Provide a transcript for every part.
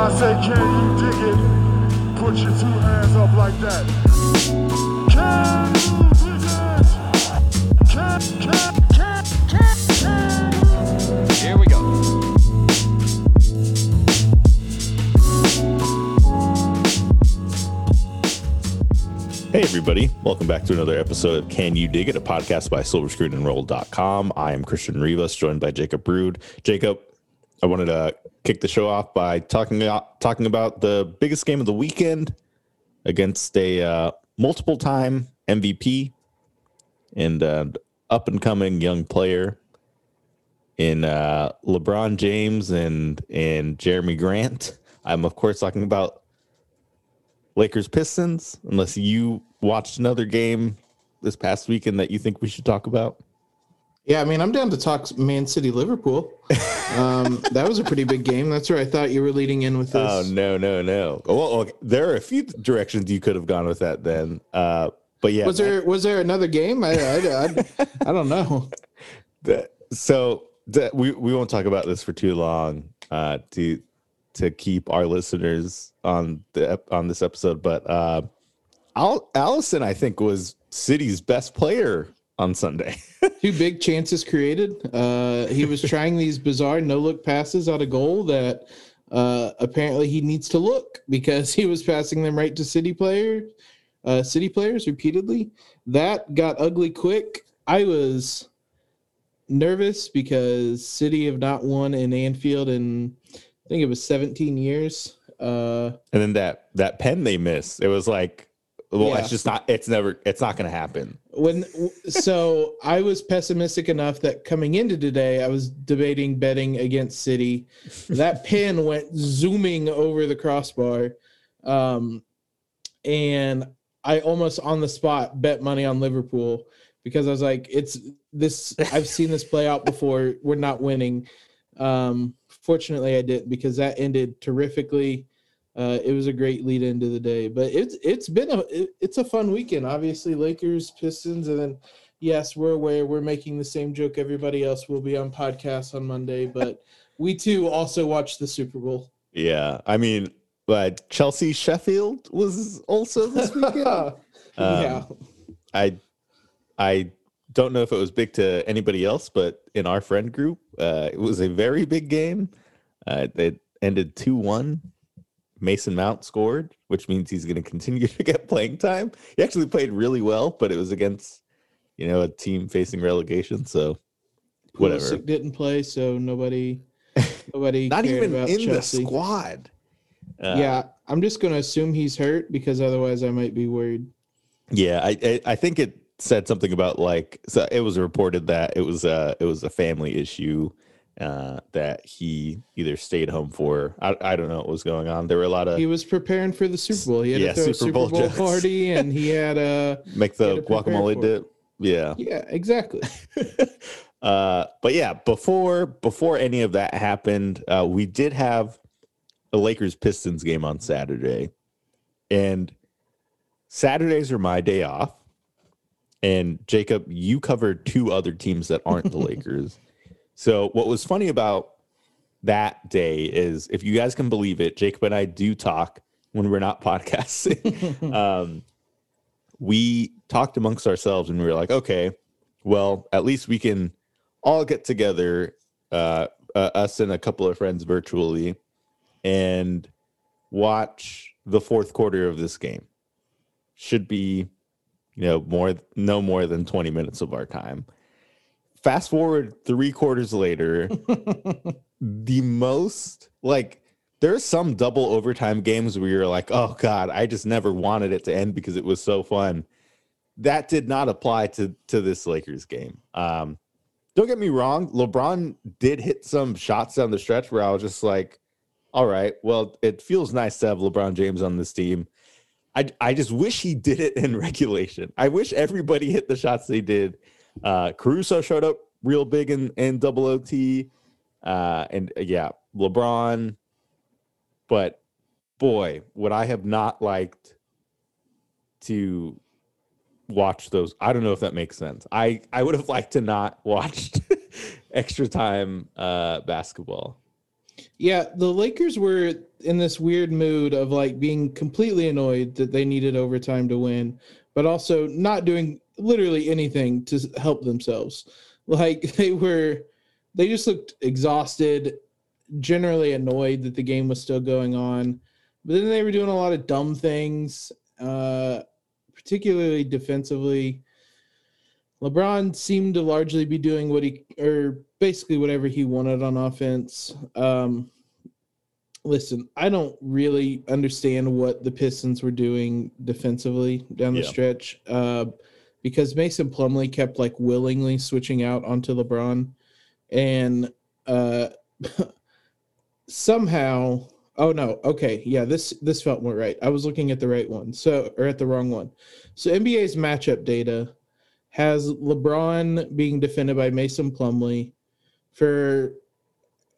I say, can you dig it? Put your two hands up like that. Can you dig it? Can, can, can, can, can. Here we go. Hey, everybody. Welcome back to another episode of Can You Dig It, a podcast by silverscreenandroll.com. I am Christian Rivas, joined by Jacob Rude. Jacob, I wanted to kick the show off by talking about, talking about the biggest game of the weekend against a uh, multiple time MVP and uh, up and coming young player in uh, LeBron James and, and Jerami Grant. I'm, of course, talking about Lakers Pistons, unless you watched another game this past weekend that you think we should talk about. Yeah, I mean, I'm down to talk Man City Liverpool. Um, that was a pretty big game. That's where I thought you were leading in with this. Oh no, no, no. Well, okay. there are a few directions you could have gone with that then. Uh, but yeah, was there was there another game? I I, I, I don't know. that, so that we we won't talk about this for too long. Uh, to to keep our listeners on the on this episode, but uh, Al- Alisson, I think, was City's best player on Sunday. Two big chances created. Uh, he was trying these bizarre no look passes out of goal that uh, apparently he needs to look because he was passing them right to City players, uh, City players repeatedly. That got ugly quick. I was nervous because City have not won in Anfield in I think it was 17 years. Uh, and then that that pen they missed, it was like, well, Yeah. it's just not. It's never. It's not going to happen. When so I was pessimistic enough that coming into today I was debating betting against City. That pin went zooming over the crossbar, um, and I almost on the spot bet money on Liverpool because I was like, "It's this. I've seen this play out before. We're not winning." Um, fortunately, I didn't because that ended terrifically. Uh, it was a great lead into the day, but it's it's been a it- it's a fun weekend. Obviously, Lakers, Pistons, and then yes, we're aware we're making the same joke everybody else will be on podcasts on Monday, but we too also watch the Super Bowl. Yeah, I mean, but Chelsea Sheffield was also this weekend. Um, yeah, I I don't know if it was big to anybody else, but in our friend group, uh, it was a very big game. Uh, it ended two one. Mason Mount scored, which means he's going to continue to get playing time. He actually played really well, but it was against you know a team facing relegation, so whatever. Pulisic didn't play, so nobody nobody Not even in Chelsea. the squad. Uh, yeah, I'm just gonna assume he's hurt because otherwise I might be worried. Yeah, I, I I think it said something about like so it was reported that it was a it was a family issue uh that he either stayed home for. I I don't know what was going on. There were a lot of He was preparing for the Super Bowl. He had Yeah, to throw Super a Bowl Super Bowl jokes. party, and he had a make he the guacamole dip. Yeah. yeah, exactly. uh but yeah, before before any of that happened, uh we did have a Lakers Pistons game on Saturday. And Saturdays are my day off. And Jacob, you covered two other teams that aren't the Lakers. So what was funny about that day is if you guys can believe it, Jacob and I do talk when we're not podcasting. um, we talked amongst ourselves and we were like, okay, well, at least we can all get together, uh, uh, us and a couple of friends virtually, and watch the fourth quarter of this game. Should be, you know, more no more than 20 minutes of our time. Fast forward three quarters later, the most like there's some double overtime games where you're like, oh God, I just never wanted it to end because it was so fun. That did not apply to to this Lakers game. Um, don't get me wrong, LeBron did hit some shots down the stretch where I was just like, all right, well, it feels nice to have LeBron James on this team. I I just wish he did it in regulation. I wish everybody hit the shots they did. Uh, Caruso showed up real big in in double OT, uh, and uh, yeah, LeBron. But boy, would I have not liked to watch those. I don't know if that makes sense. I I would have liked to not watched extra time uh, basketball. Yeah, the Lakers were in this weird mood of like being completely annoyed that they needed overtime to win, but also not doing literally anything to help themselves. Like they were, they just looked exhausted, generally annoyed that the game was still going on. But then they were doing a lot of dumb things, uh, particularly defensively. LeBron seemed to largely be doing what he, or basically whatever he wanted on offense. Um, listen, I don't really understand what the Pistons were doing defensively down the Yeah. stretch uh, because Mason Plumlee kept like willingly switching out onto LeBron, and uh, somehow, oh no, okay, yeah, this this felt more right. I was looking at the right one, so or at the wrong one. So NBA's matchup data has LeBron being defended by Mason Plumlee for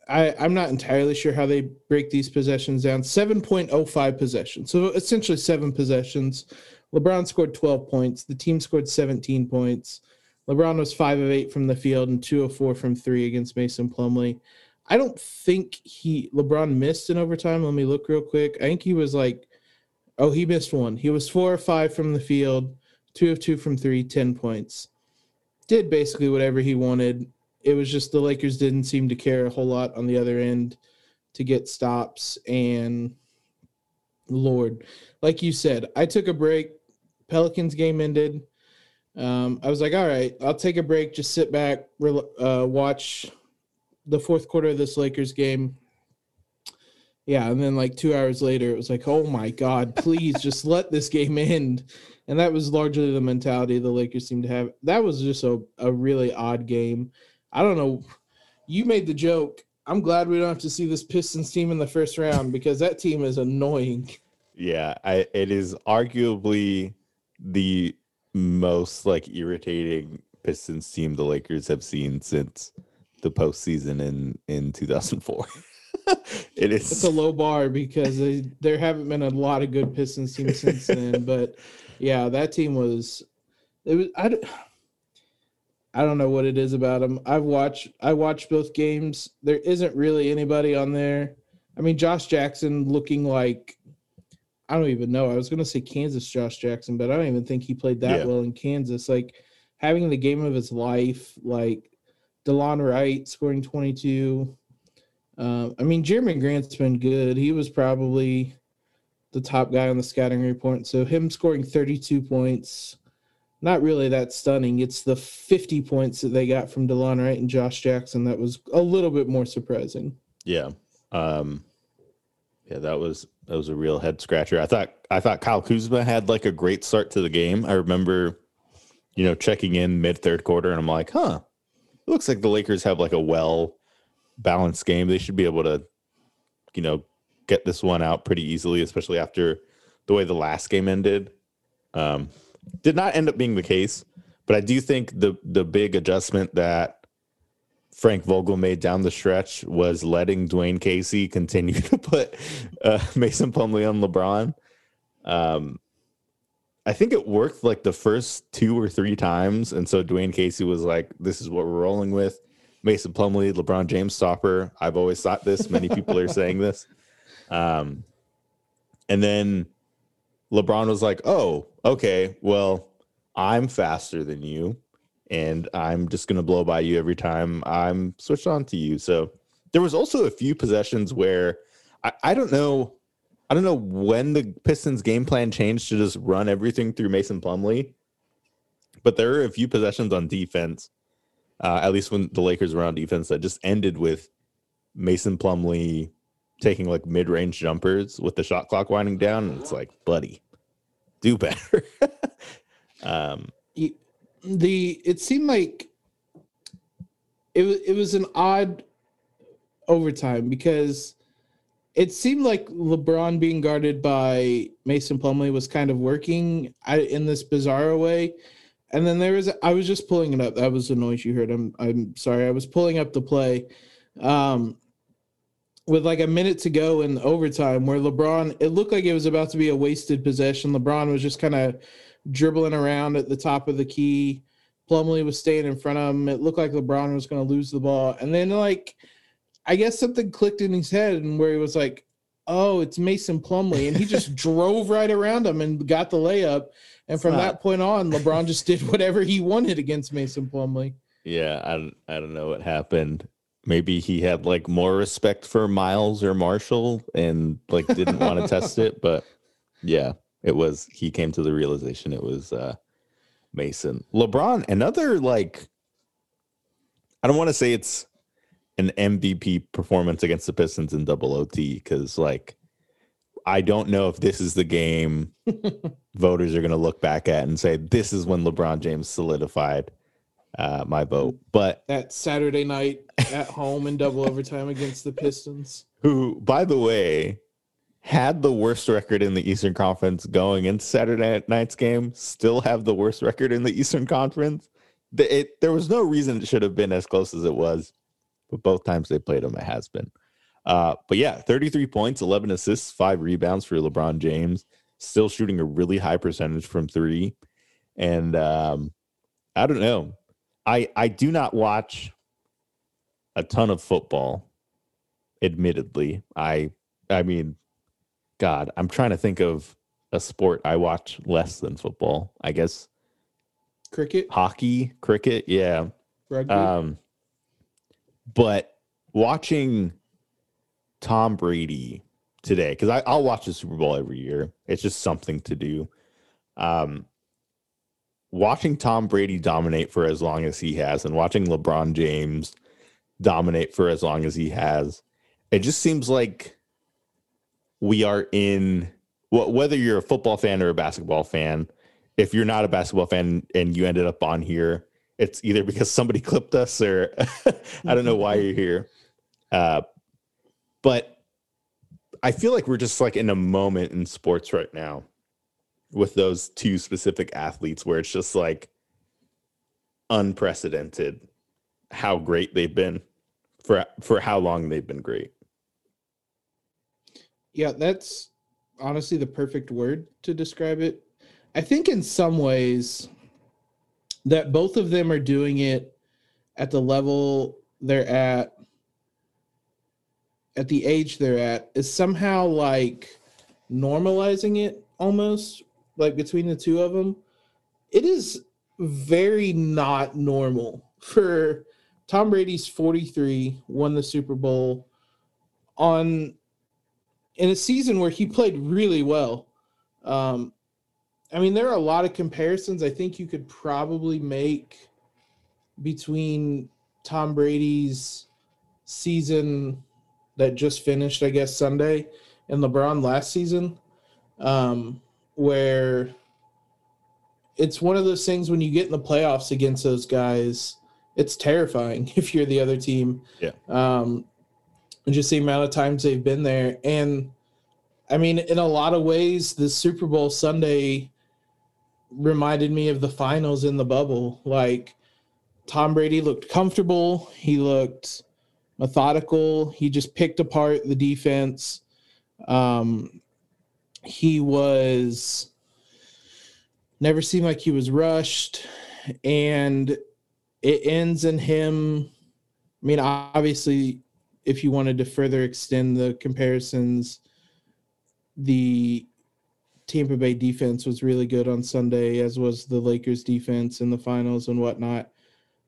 I, I'm not entirely sure how they break these possessions down. 7.05 possessions. So essentially seven possessions. LeBron scored 12 points. The team scored 17 points. LeBron was five of eight from the field and two of four from three against Mason Plumlee. I don't think he LeBron missed in overtime. Let me look real quick. I think he was like, oh, he missed one. He was four or five from the field, two of two from three, 10 points. Did basically whatever he wanted it was just the Lakers didn't seem to care a whole lot on the other end to get stops. And Lord, like you said, I took a break. Pelicans game ended. Um, I was like, all right, I'll take a break, just sit back, uh, watch the fourth quarter of this Lakers game. Yeah, and then like two hours later, it was like, oh my God, please just let this game end. And that was largely the mentality the Lakers seemed to have. That was just a, a really odd game. I don't know. You made the joke. I'm glad we don't have to see this Pistons team in the first round because that team is annoying. Yeah, I it is arguably the most like irritating Pistons team the Lakers have seen since the postseason in in 2004. it is It's a low bar because they, there haven't been a lot of good Pistons teams since then. But yeah, that team was. It was. I. I don't know what it is about them. I've watched. I watched both games. There isn't really anybody on there. I mean, Josh Jackson looking like. I don't even know. I was gonna say Kansas Josh Jackson, but I don't even think he played that Yeah. well in Kansas. Like having the game of his life. Like Delon Wright scoring twenty two. Um, I mean, Jerami Grant's been good. He was probably the top guy on the scouting report. So him scoring 32 points, not really that stunning. It's the 50 points that they got from Delon Wright and Josh Jackson that was a little bit more surprising. Yeah. Um yeah, that was that was a real head scratcher. I thought I thought Kyle Kuzma had like a great start to the game. I remember, you know, checking in mid third quarter and I'm like, huh, it looks like the Lakers have like a well balanced game. They should be able to, you know, get this one out pretty easily, especially after the way the last game ended. Um did not end up being the case, but I do think the the big adjustment that Frank Vogel made down the stretch was letting Dwane Casey continue to put uh, Mason Plumlee on LeBron. Um, I think it worked like the first two or three times, and so Dwane Casey was like, "This is what we're rolling with." Mason Plumlee, LeBron James stopper. I've always thought this. Many people are saying this. Um, and then LeBron was like, "Oh, okay. Well, I'm faster than you." And I'm just going to blow by you every time I'm switched on to you. So there was also a few possessions where I, I don't know, I don't know when the Pistons game plan changed to just run everything through Mason Plumlee, but there are a few possessions on defense, uh, at least when the Lakers were on defense, that just ended with Mason Plumlee taking like mid-range jumpers with the shot clock winding down. And it's like, buddy, do better. um, You- The it seemed like it was it was an odd overtime because it seemed like LeBron being guarded by Mason Plumlee was kind of working in this bizarre way. And then there was I was just pulling it up. That was the noise you heard. I'm I'm sorry. I was pulling up the play. Um with like a minute to go in overtime where LeBron it looked like it was about to be a wasted possession. LeBron was just kind of dribbling around at the top of the key. Plumlee was staying in front of him. It looked like LeBron was going to lose the ball. And then like I guess something clicked in his head and where he was like, "Oh, it's Mason Plumlee," and he just drove right around him and got the layup. And from that point on, LeBron just did whatever he wanted against Mason Plumlee. Yeah, I I don't know what happened. Maybe he had like more respect for Miles or Marshall and like didn't want to test it, but yeah, it was he came to the realization it was uh Mason. LeBron, another like I don't want to say it's an MVP performance against the Pistons in double OT because like I don't know if this is the game voters are going to look back at and say this is when LeBron James solidified uh, my vote. But That Saturday night at home in double overtime against the Pistons. who, by the way, had the worst record in the Eastern Conference going into Saturday night's game, still have the worst record in the Eastern Conference. The- It, there was no reason it should have been as close as it was, but both times they played them, it has been. Uh, but yeah, 33 points, 11 assists, five rebounds for LeBron James, still shooting a really high percentage from three. And um, I don't know. I I do not watch a ton of football. Admittedly, I I mean, God, I'm trying to think of a sport I watch less than football. I guess Cricket, hockey, cricket, yeah. rugby. Um, but watching Tom Brady today, because I'll watch the Super Bowl every year. It's just something to do. Um, watching Tom Brady dominate for as long as he has, and watching LeBron James dominate for as long as he has, it just seems like we are in wh- whether you're a football fan or a basketball fan. If you're not a basketball fan and you ended up on here, it's either because somebody clipped us or I don't know why you're here. Uh, but I feel like we're just like in a moment in sports right now with those two specific athletes where it's just like unprecedented how great they've been for for how long they've been great. Yeah, that's honestly the perfect word to describe it. I think in some ways that both of them are doing it at the level they're at at the age they're at is somehow like normalizing it almost like between the two of them. It is very not normal for Tom Brady's 43 won the Super Bowl on in a season where he played really well. Um, I mean, there are a lot of comparisons I think you could probably make between Tom Brady's season that just finished, I guess, Sunday, and LeBron last season, um, where it's one of those things when you get in the playoffs against those guys, it's terrifying if you're the other team. Yeah. Um, and just the amount of times they've been there. And I mean, in a lot of ways, the Super Bowl Sunday reminded me of the finals in the bubble. Like Tom Brady looked comfortable, he looked methodical, he just picked apart the defense. Um, he was never seemed like he was rushed, and it ends in him. I mean, obviously, if you wanted to further extend the comparisons, the Tampa Bay defense was really good on Sunday, as was the Lakers defense in the finals and whatnot.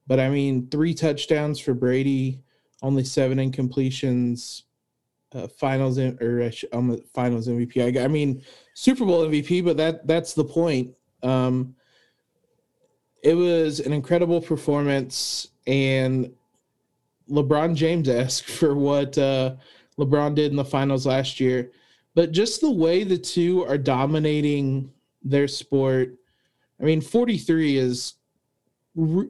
But I mean, three touchdowns for Brady, only seven incompletions, uh, finals in, or I'm finals MVP. I, I mean, Super Bowl MVP, but that that's the point. Um, it was an incredible performance and LeBron James esque for what uh, LeBron did in the finals last year. But just the way the two are dominating their sport. I mean, 43 is r-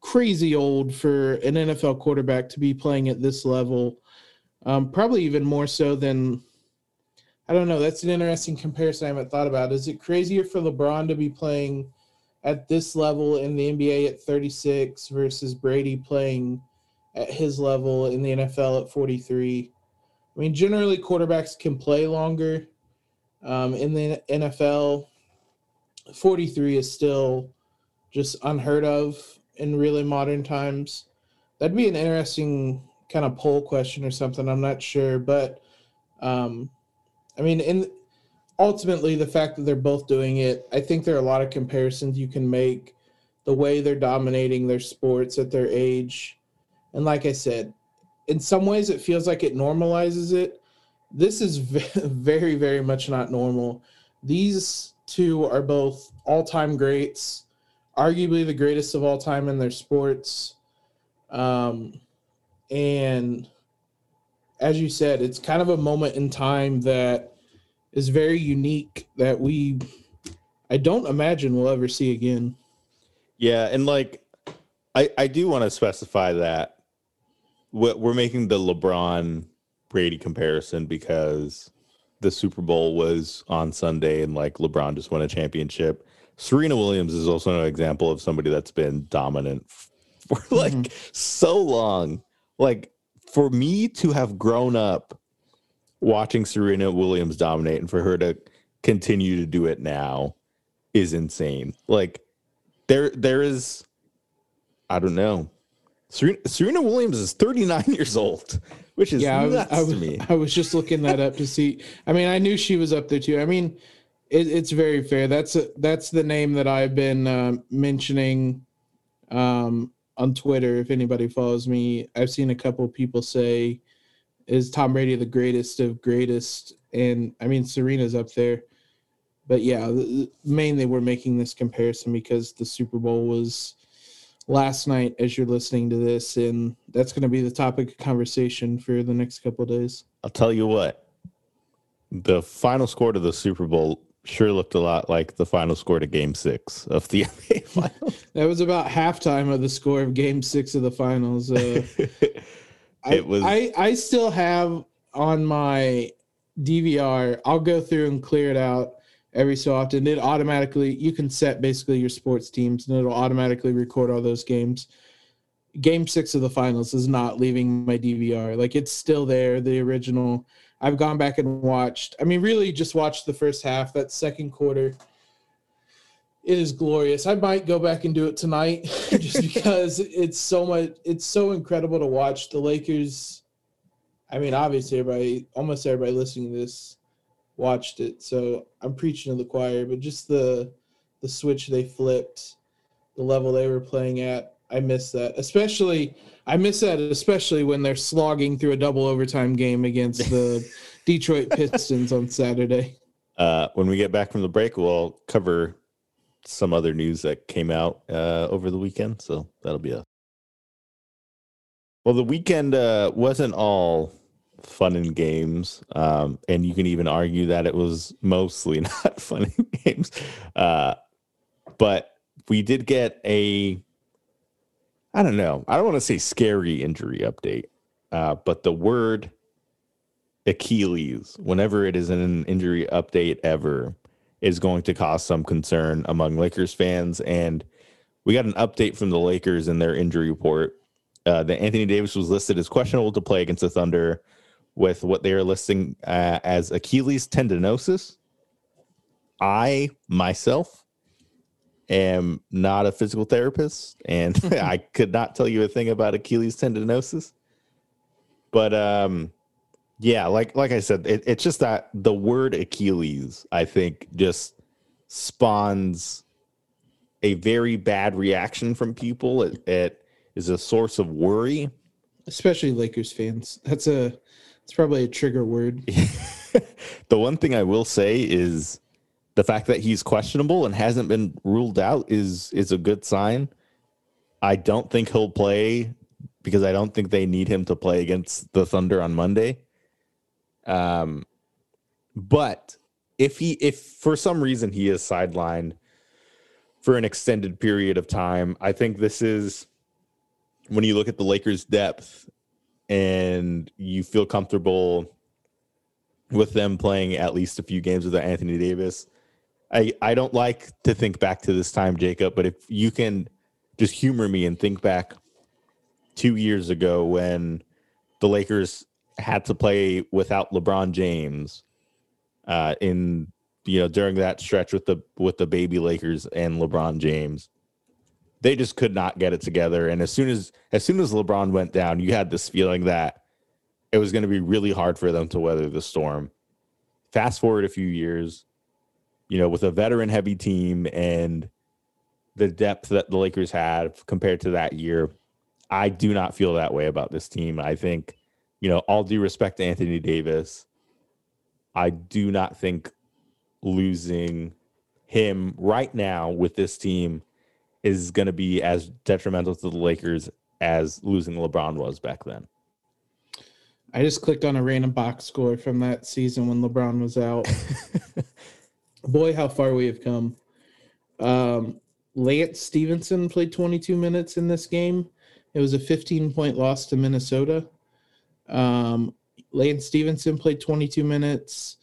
crazy old for an NFL quarterback to be playing at this level. Um, probably even more so than, I don't know. That's an interesting comparison I haven't thought about. Is it crazier for LeBron to be playing at this level in the NBA at 36 versus Brady playing at his level in the NFL at 43? I mean, generally quarterbacks can play longer. Um, in the NFL, 43 is still just unheard of in really modern times. That'd be an interesting kind of poll question or something. I'm not sure, but um, I mean, in ultimately the fact that they're both doing it, I think there are a lot of comparisons you can make. The way they're dominating their sports at their age, and like I said, in some ways it feels like it normalizes it. This is very, very much not normal. These two are both all-time greats, arguably the greatest of all time in their sports. Um, and as you said, it's kind of a moment in time that is very unique that we I don't imagine we'll ever see again. Yeah, and like I I do want to specify that we're we're making the LeBron Brady comparison because the Super Bowl was on Sunday and like LeBron just won a championship. Serena Williams is also an example of somebody that's been dominant for like mm-hmm. so long. Like for me to have grown up watching Serena Williams dominate and for her to continue to do it now is insane. Like there there is I don't know. Serena, Serena Williams is 39 years old, which is yeah, nuts I was, to me. I was just looking that up to see. I mean, I knew she was up there too. I mean, it, it's very fair. That's a, that's the name that I've been uh, mentioning um, on Twitter. If anybody follows me, I've seen a couple people say, "Is Tom Brady the greatest of greatest?" And I mean, Serena's up there, but yeah, mainly we're making this comparison because the Super Bowl was last night as you're listening to this, and that's going to be the topic of conversation for the next couple days. I'll tell you what, the final score to the Super Bowl sure looked a lot like the final score to game six of the NBA finals. that was about halftime of the score of game six of the finals. Uh, it I, was. I, I still have on my DVR, I'll go through and clear it out every so often. It automatically, you can set basically your sports teams and it'll automatically record all those games. Game six of the finals is not leaving my DVR. Like it's still there, the original I've gone back and watched. I mean, really, just watched the first half. That second quarter, it is glorious. I might go back and do it tonight, just because it's so much. It's so incredible to watch the Lakers. I mean, obviously, everybody, almost everybody listening to this, watched it. So I'm preaching to the choir, but just the the switch they flipped, the level they were playing at. I miss that, especially I miss that, especially when they're slogging through a double overtime game against the Detroit Pistons on Saturday. Uh, when we get back from the break, we'll cover some other news that came out uh, over the weekend. So that'll be a. Well, the weekend uh, wasn't all fun and games, um, and you can even argue that it was mostly not fun and games. Uh, but we did get a I don't know. I don't want to say scary injury update, uh, but the word Achilles, whenever it is in an injury update ever, is going to cause some concern among Lakers fans. And we got an update from the Lakers in their injury report uh, that Anthony Davis was listed as questionable to play against the Thunder with what they are listing uh, as Achilles tendinosis. I myself am not a physical therapist and I could not tell you a thing about Achilles tendinosis. But um yeah, like like I said, it, it's just that the word Achilles, I think, just spawns a very bad reaction from people. It, it is a source of worry, especially Lakers fans. That's a it's probably a trigger word. the one thing I will say is the fact that he's questionable and hasn't been ruled out is is a good sign. I don't think he'll play because I don't think they need him to play against the Thunder on Monday. Um, but if he if for some reason he is sidelined for an extended period of time, I think this is when you look at the Lakers' depth and you feel comfortable with them playing at least a few games with Anthony Davis. I, I don't like to think back to this time, Jacob, but if you can just humor me and think back two years ago when the Lakers had to play without LeBron James uh, in you know during that stretch with the with the baby Lakers and LeBron James. They just could not get it together. And as soon as as soon as LeBron went down, you had this feeling that it was going to be really hard for them to weather the storm. Fast forward a few years, you know, with a veteran heavy team and the depth that the Lakers had compared to that year, I do not feel that way about this team. I think, you know, all due respect to Anthony Davis, I do not think losing him right now with this team is going to be as detrimental to the Lakers as losing LeBron was back then. I just clicked on a random box score from that season when LeBron was out. Boy, how far we have come. Um, Lance Stephenson played 22 minutes in this game. It was a 15 point loss to Minnesota. Um, Lance Stephenson played 22 minutes.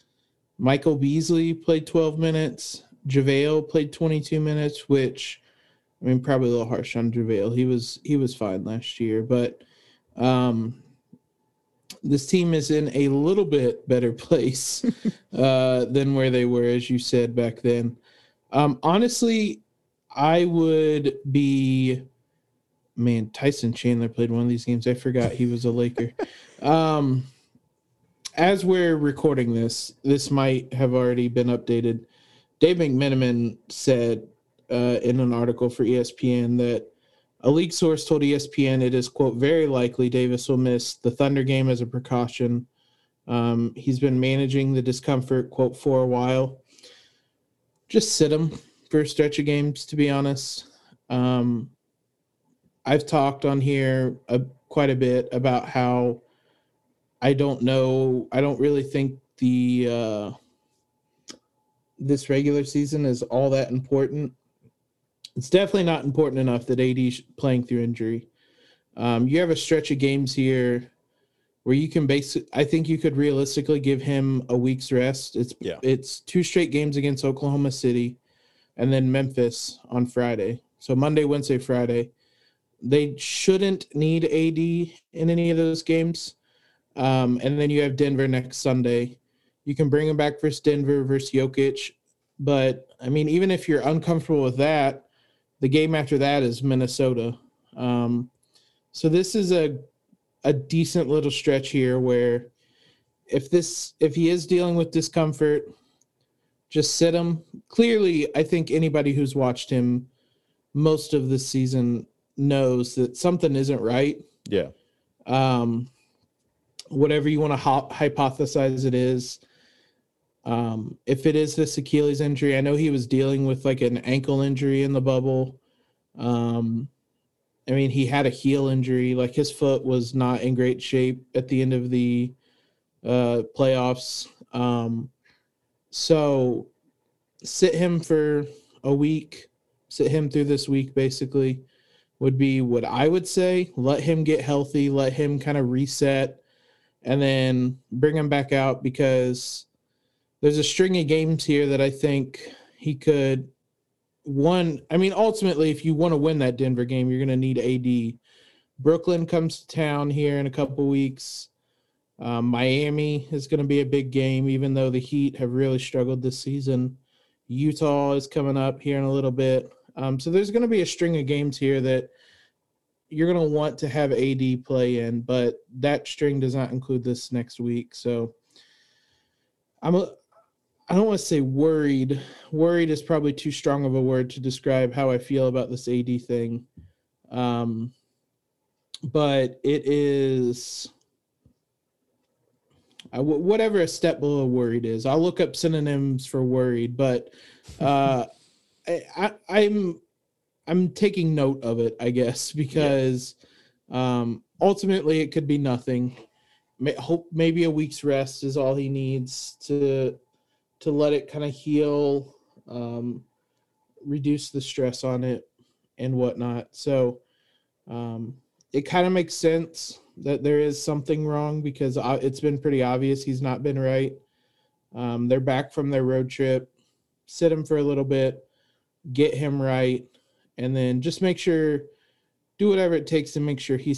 Michael Beasley played 12 minutes. JaVale played 22 minutes, which I mean probably a little harsh on JaVale. He was he was fine last year, but um this team is in a little bit better place uh, than where they were, as you said back then. Um, honestly, I would be. Man, Tyson Chandler played one of these games. I forgot he was a Laker. um, as we're recording this, this might have already been updated. Dave McMenamin said uh, in an article for ESPN that a league source told ESPN it is, quote, very likely Davis will miss the Thunder game as a precaution. Um, he's been managing the discomfort, quote, for a while. Just sit him for a stretch of games, to be honest. Um, I've talked on here uh, quite a bit about how I don't know, I don't really think the uh, this regular season is all that important it's definitely not important enough that AD's playing through injury. Um, you have a stretch of games here where you can base. I think you could realistically give him a week's rest. It's Yeah. it's two straight games against Oklahoma City, and then Memphis on Friday. So Monday, Wednesday, Friday. They shouldn't need AD in any of those games. Um, and then you have Denver next Sunday. You can bring him back versus Denver versus Jokic. But I mean, even if you're uncomfortable with that, the game after that is Minnesota. Um, so this is a a decent little stretch here where if this if he is dealing with discomfort, just sit him. Clearly, I think anybody who's watched him most of the season knows that something isn't right. Yeah. Um, whatever you want to ho- hypothesize it is. Um, if it is this Achilles injury, I know he was dealing with like an ankle injury in the bubble. Um, I mean, he had a heel injury. Like his foot was not in great shape at the end of the uh, playoffs. Um, so sit him for a week, sit him through this week basically would be what I would say. Let him get healthy, let him kind of reset, and then bring him back out because there's a string of games here that I think he could one I mean ultimately if you want to win that Denver game you're going to need AD. Brooklyn comes to town here in a couple weeks. Um, Miami is going to be a big game even though the Heat have really struggled this season. Utah is coming up here in a little bit. Um, so there's going to be a string of games here that you're going to want to have AD play in, but that string does not include this next week. So I'm a, I don't want to say worried. Worried is probably too strong of a word to describe how I feel about this AD thing. Um, but it is I w- whatever a step below worried is. I'll look up synonyms for worried, but uh, I, I, I'm I'm taking note of it, I guess, because um, ultimately it could be nothing. May, hope maybe a week's rest is all he needs to to let it kind of heal, um, reduce the stress on it, and whatnot. So um, it kind of makes sense that there is something wrong because it's been pretty obvious he's not been right. Um, they're back from their road trip. Sit him for a little bit, get him right, and then just make sure, do whatever it takes to make sure he's